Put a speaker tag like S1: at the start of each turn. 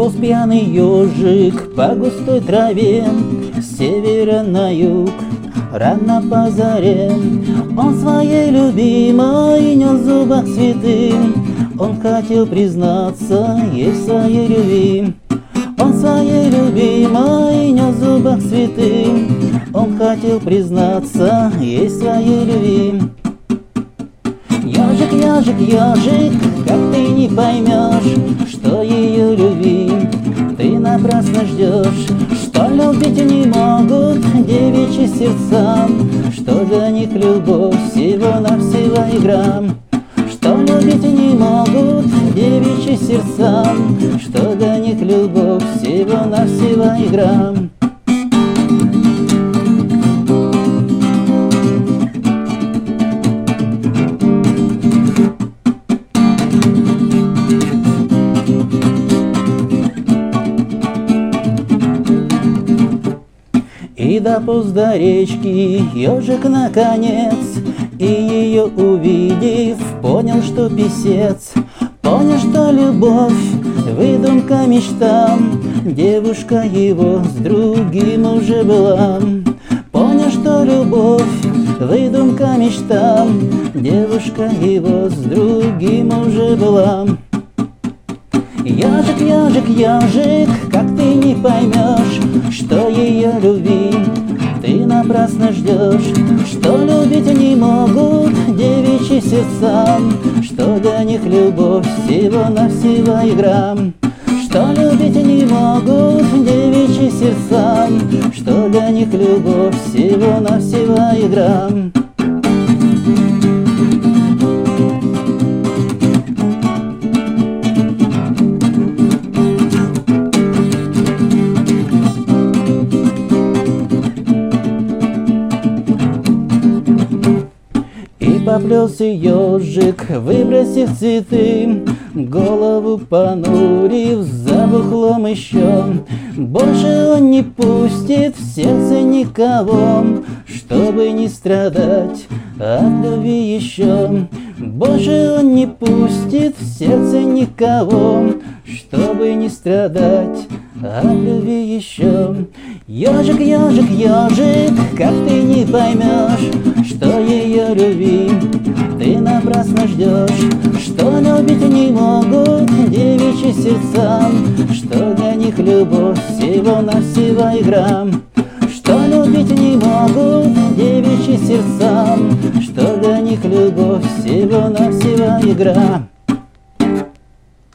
S1: Полз пьяный ежик по густой траве С севера на юг, рано по заре. Он своей любимой нес зубах цветы Он хотел признаться ей своей любви. Он своей любимой нес зубах цветы Он хотел признаться ей своей любви. Ежик, ежик, ежик, как ты не поймешь, напрасно ждешь, что любить не могут девичьи сердца, что для них любовь всего-навсего игра. Что любить не могут девичьи сердца, что для них любовь всего-навсего игра. И дополз до речки ежик наконец. И ее увидев, понял, что писец. Понял, что любовь, выдумка мечта. Девушка его с другим уже была. Понял, что любовь, выдумка мечта. Девушка его с другим уже была. Ежик, ежик, ежик, как ты не поймешь, что ее любви напрасно ждешь, что любить не могут девичьи сердца, что для них любовь всего-навсего игра. Что любить не могут девичьи сердца, что для них любовь всего-навсего игра. Поплелся ежик, выбросив цветы, Голову понурив за бухлом еще. Больше он не пустит в сердце никого, Чтобы не страдать от любви еще. Больше он не пустит в сердце никого, Чтобы не страдать от любви еще. Ежик, ежик, ежик, как ты не поймешь, что ее любви ты напрасно ждешь, что любить не могут девичьи сердца, что для них любовь всего-навсего игра. Что любить не могут девичьи сердца, что для них любовь всего-навсего игра.